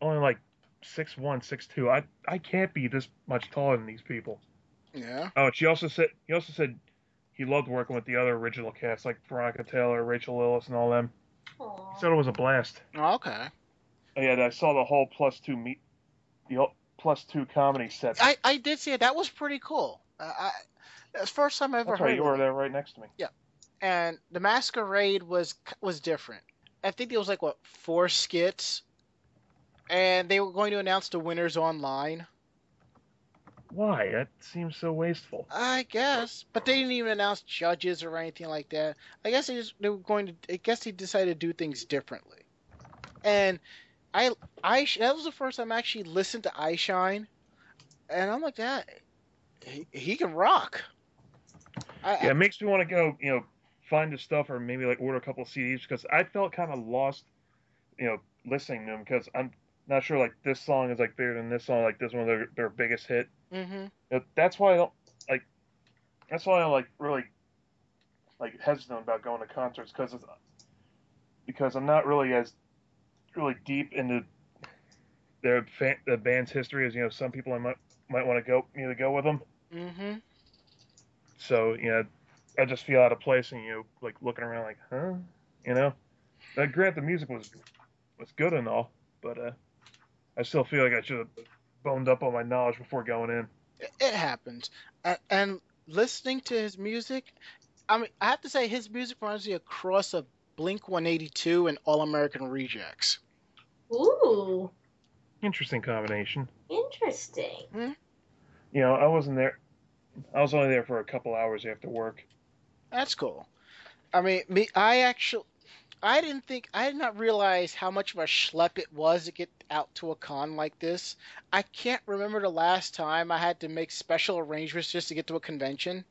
only like six one, six two. I I can't be this much taller than these people. Yeah. Oh, and she also said he also said he loved working with the other original cast like Veronica Taylor, Rachel Lillis, and all them. Aw. He said it was a blast. Oh, okay. Oh, yeah, I saw the whole plus two meet, the plus two comedy set. I I did see it. That was pretty cool. Uh, I that's first time I ever That's heard. right, you were there right next to me. Yeah. And the masquerade was was different. I think it was like what four skits, and they were going to announce the winners online. why? That seems so wasteful. I guess, but they didn't even announce judges or anything like that. I guess they just they were going to. I guess they decided to do things differently. And I, I that was the first time I actually listened to Eyeshine, and I'm like that. He, he can rock. I, Yeah, it makes me want to go, you know, find his stuff or maybe like order a couple of CDs because I felt kind of lost, you know, listening to him because I'm not sure like this song is like bigger than this song, like this one their, their biggest hit. hmm Uh, That's why I don't like. That's why I'm like really like hesitant about going to concerts because it's, because I'm not really as really deep into their fan, the band's history as you know some people I might might want to go you know go with them. hmm So you know, I just feel out of place and you know like looking around like huh, you know. Now, grant the music was was good and all, but uh, I still feel like I should have boned up on my knowledge before going in. It, it happens, and, and listening to his music, I mean, I have to say his music reminds me a cross of Blink 182 and All American Rejects. Ooh, Interesting combination. interesting. Hmm? You know, I wasn't there. I was only there for a couple hours after work. That's cool. I mean, me, I actually, I didn't think, I did not realize how much of a schlep it was to get out to a con like this. I can't remember the last time I had to make special arrangements just to get to a convention.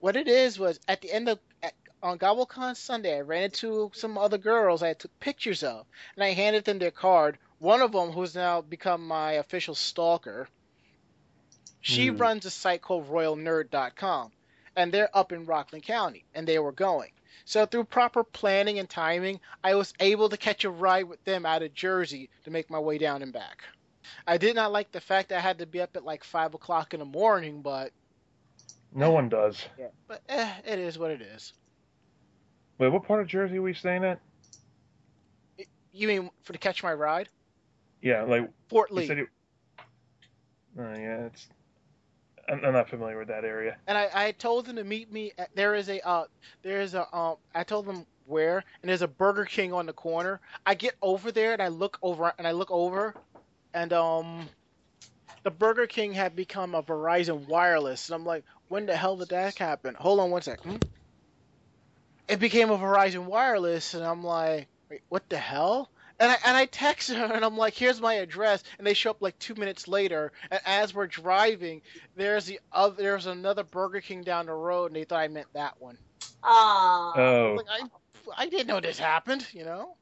What it is was at the end of at, on GobbleCon Sunday, I ran into some other girls I took pictures of, and I handed them their card. One of them, who's now become my official stalker, she Hmm. runs a site called RoyalNerd.com and they're up in Rockland County, and they were going. So through proper planning and timing, I was able to catch a ride with them out of Jersey to make my way down and back. I did not like the fact that I had to be up at like five o'clock in the morning, but No one does. Yeah, but eh, it is what it is. Wait, what part of Jersey are we staying at? You mean for to catch my ride? Yeah, like Fort Lee. You... Oh yeah, it's. I'm, I'm not familiar with that area. and I, I told them to meet me. At, there is a uh, there is a um. I told them where, and there's a Burger King on the corner. I get over there and I look over and I look over, and um, the Burger King had become a Verizon Wireless, and I'm like, when the hell did that happen? Hold on one second. Hmm? It became a Verizon Wireless, and I'm like, wait, what the hell? And I, and I text her and I'm like, here's my address, and they show up like two minutes later. And as we're driving, there's the other, there's another Burger King down the road, and they thought I meant that one. Ah, Oh, Like I, I didn't know this happened, you know.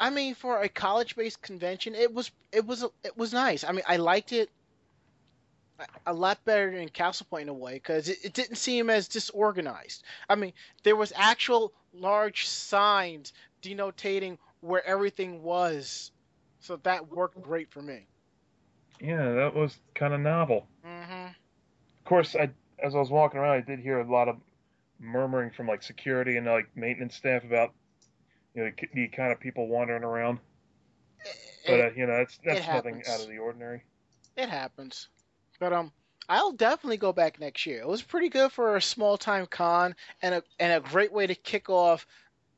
I mean, for a college-based convention, it was it was it was nice. I mean, I liked it a- a lot better than Castle Point in a way because it, it didn't seem as disorganized. I mean, there was actual large signs denotating where everything was, so that worked great for me. yeah, that was kind of novel. hmm Of course, I as I was walking around, I did hear a lot of murmuring from like security and like maintenance staff about you know the, the kind of people wandering around. But uh, you know, that's that's nothing out of the ordinary. It happens. But um I'll definitely go back next year. It was pretty good for a small time con and a and a great way to kick off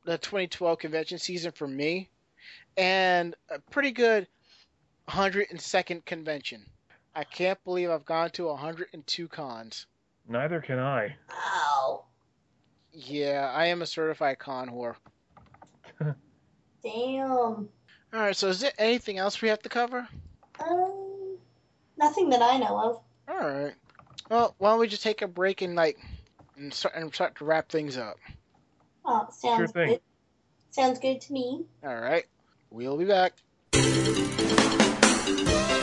the 2012 convention season for me and a pretty good 102nd convention. I can't believe I've gone to 102 cons. Neither can I. wow. Yeah, I am a certified con whore. Damn. All right, so is there anything else we have to cover? Um, nothing that I know of. All right. Well, why don't we just take a break and like and start, and start to wrap things up? Oh, sounds thing. good. Sounds good to me. All right. We'll be back.「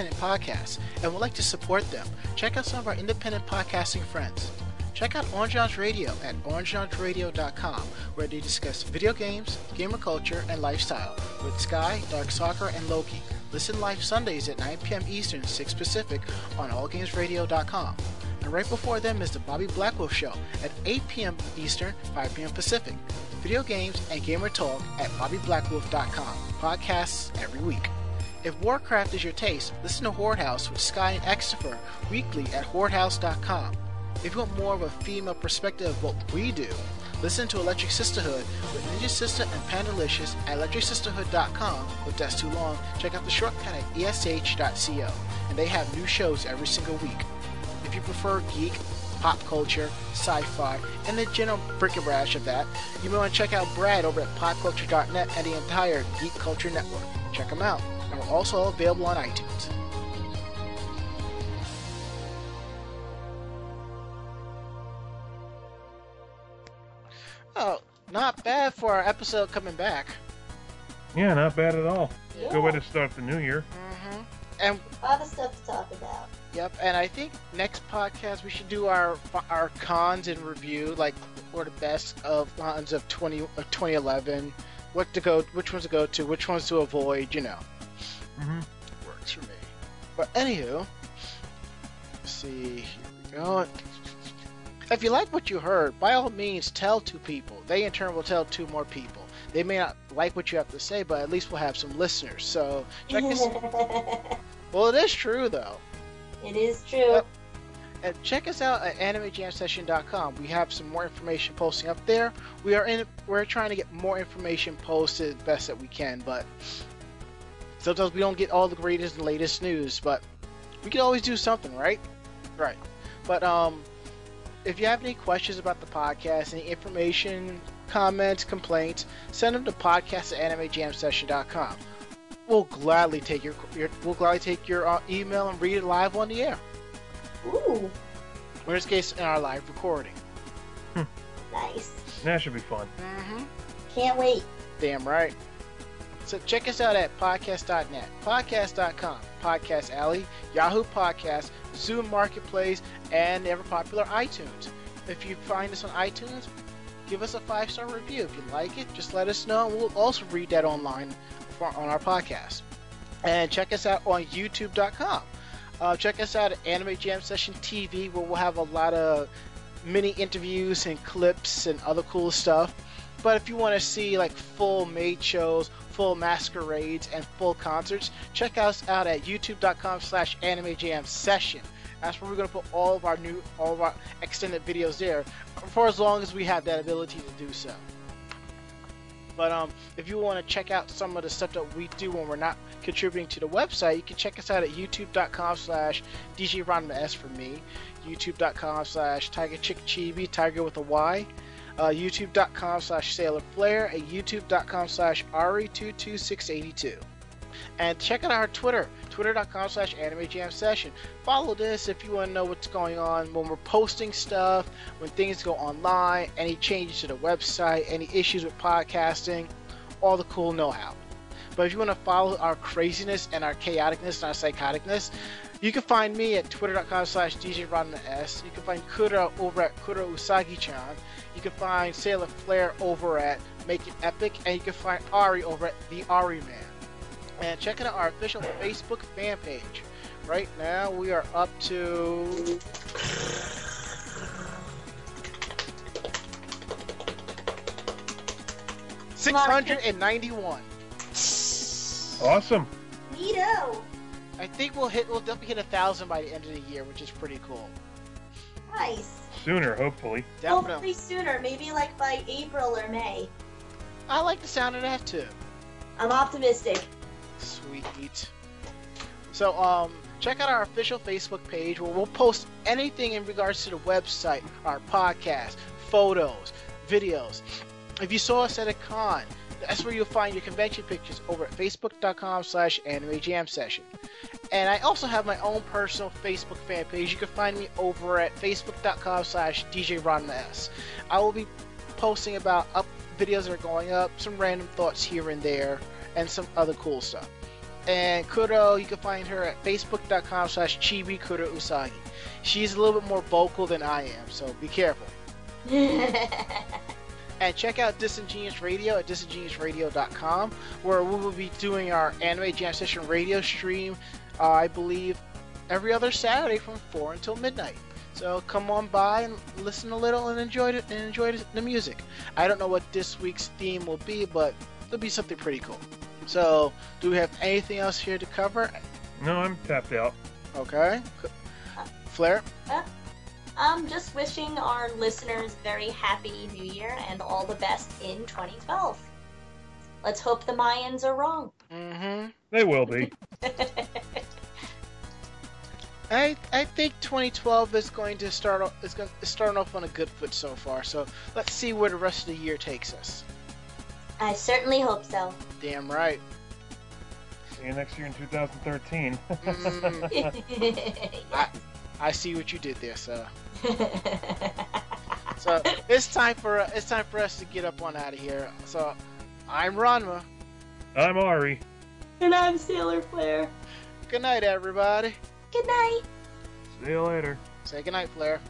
independent podcasts and would like to support them, check out some of our independent podcasting friends. Check out Orange Lounge Radio at orangeloungeradio.com, where they discuss video games, gamer culture, and lifestyle with Sky, DarkSakura, and Loki. Listen live Sundays at 9 p.m. Eastern, 6 Pacific on allgamesradio.com. And right before them is the Bobby Blackwolf Show at 8 p.m. Eastern, 5 p.m. Pacific. Video games and gamer talk at BobbyBlackwolf.com. Podcasts every week. If Warcraft is your taste, listen to Horde House with Sky and Exifer weekly at hordehouse.com. If you want more of a female perspective of what we do, listen to Electric Sisterhood with Ninja Sister and Pandalicious at electricsisterhood.com. If that's too long, check out the shortcut at esh.co, and they have new shows every single week. If you prefer geek, pop culture, sci-fi, and the general bric-a-brac of that, you may want to check out Brad over at popculture.net and the entire Geek Culture Network. Check them out. And we're also available on iTunes. Oh, not bad for our episode coming back. Yeah, not bad at all. Yeah. Good way to start the new year. hmm And A lot of stuff to talk about. Yep, and I think next podcast we should do our our cons and review, like or the best of cons of 20 of 2011, what to go, which ones to go to, which ones to avoid, you know. Hmm Works for me. But anywho, let's see, here we go. If you like what you heard, by all means tell two people. They in turn will tell two more people. They may not like what you have to say, but at least we'll have some listeners. So check us. well, it is true though. it is true. Yep. And check us out at animejamsession.com. We have some more information posting up there. We are in. We're trying to get more information posted best that we can, but sometimes we don't get all the greatest and latest news. But we can always do something, right? Right. But um, if you have any questions about the podcast, any information, comments, complaints, send them to podcast at animejamsession.com. We'll gladly take your, your we'll gladly take your uh, email and read it live on the air. Ooh, In this case, in our live recording. nice. That should be fun. Mm-hmm. Can't wait. Damn right. So check us out at podcast.net, podcast.com, Podcast Alley, Yahoo Podcast, Zoom Marketplace, and ever popular iTunes. If you find us on iTunes, give us a five star review. If you like it, just let us know. We'll also read that online for, on our podcast. And check us out on YouTube.com. Uh, check us out at Anime Jam Session TV, where we'll have a lot of mini interviews and clips and other cool stuff. But if you want to see like full made shows, full masquerades, and full concerts, check us out at youtube.com slash anime session. That's where we're going to put all of our new, all of our extended videos there for as long as we have that ability to do so. But um, if you want to check out some of the stuff that we do when we're not contributing to the website, you can check us out at youtube.com slash djronmas for me, youtube.com slash tiger chick chibi, tiger with a Y, uh, youtube.com slash sailor flair, and youtube.com slash ari22682. And check out our Twitter, twitter.com slash anime jam session. Follow this if you want to know what's going on when we're posting stuff, when things go online, any changes to the website, any issues with podcasting, all the cool know how. But if you want to follow our craziness and our chaoticness and our psychoticness, you can find me at twitter.com slash djrodman.s. You can find Kuro over at Kuro Usagi-chan. You can find Sailor Flair over at Make It Epic. And you can find Ari over at The Ari Man. And check out our official Facebook fan page. Right now we are up to... Six hundred and ninety-one. Awesome. Neato. I think we'll hit. We'll definitely hit a thousand by the end of the year, which is pretty cool. Nice. Sooner, hopefully. Definitely. Hopefully sooner, maybe like by April or May. I like the sound of that too. I'm optimistic. Sweet. So, um, check out our official Facebook page where we'll post anything in regards to the website, our podcast, photos, videos. If you saw us at a con, that's where you'll find your convention pictures over at facebook.com slash anime jam session. And I also have my own personal Facebook fan page. You can find me over at facebook.com slash DJ S. I will be posting about up videos that are going up, some random thoughts here and there, and some other cool stuff. And Kuro, you can find her at facebook.com slash chibi Kuro Usagi. She's a little bit more vocal than I am, so be careful. And check out Disingenious Radio at disingeniousradio.com, where we will be doing our Anime Jam Session radio stream, uh, I believe, every other Saturday from 4 until midnight. So come on by and listen a little and enjoy it and enjoy the music. I don't know what this week's theme will be, but it'll be something pretty cool. So, do we have anything else here to cover? No, I'm tapped out. Okay. Flair? I'm just wishing our listeners very happy New Year and all the best in 2012. Let's hope the Mayans are wrong. Mm-hmm. They will be. I I think 2012 is going to start off is going is starting off on a good foot so far. So let's see where the rest of the year takes us. I certainly hope so. Damn right. See you next year in 2013. Mm, I, I see what you did there, so so it's time for uh, it's time for us to get up on out of here. So I'm Ranma. I'm Ari. and I'm Sailor Flair. Good night, everybody. Good night. See you later. Say good night, Flair.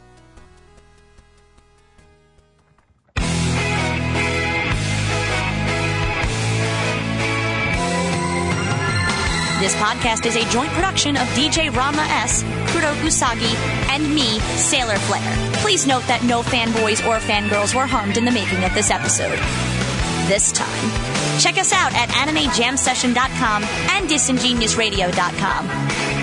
This podcast is a joint production of DJ Ranma S, Kuro Usagi, and me, Sailor Flair. Please note that no fanboys or fangirls were harmed in the making of this episode. This time. Check us out at animejamsession.com and disingeniousradio.com.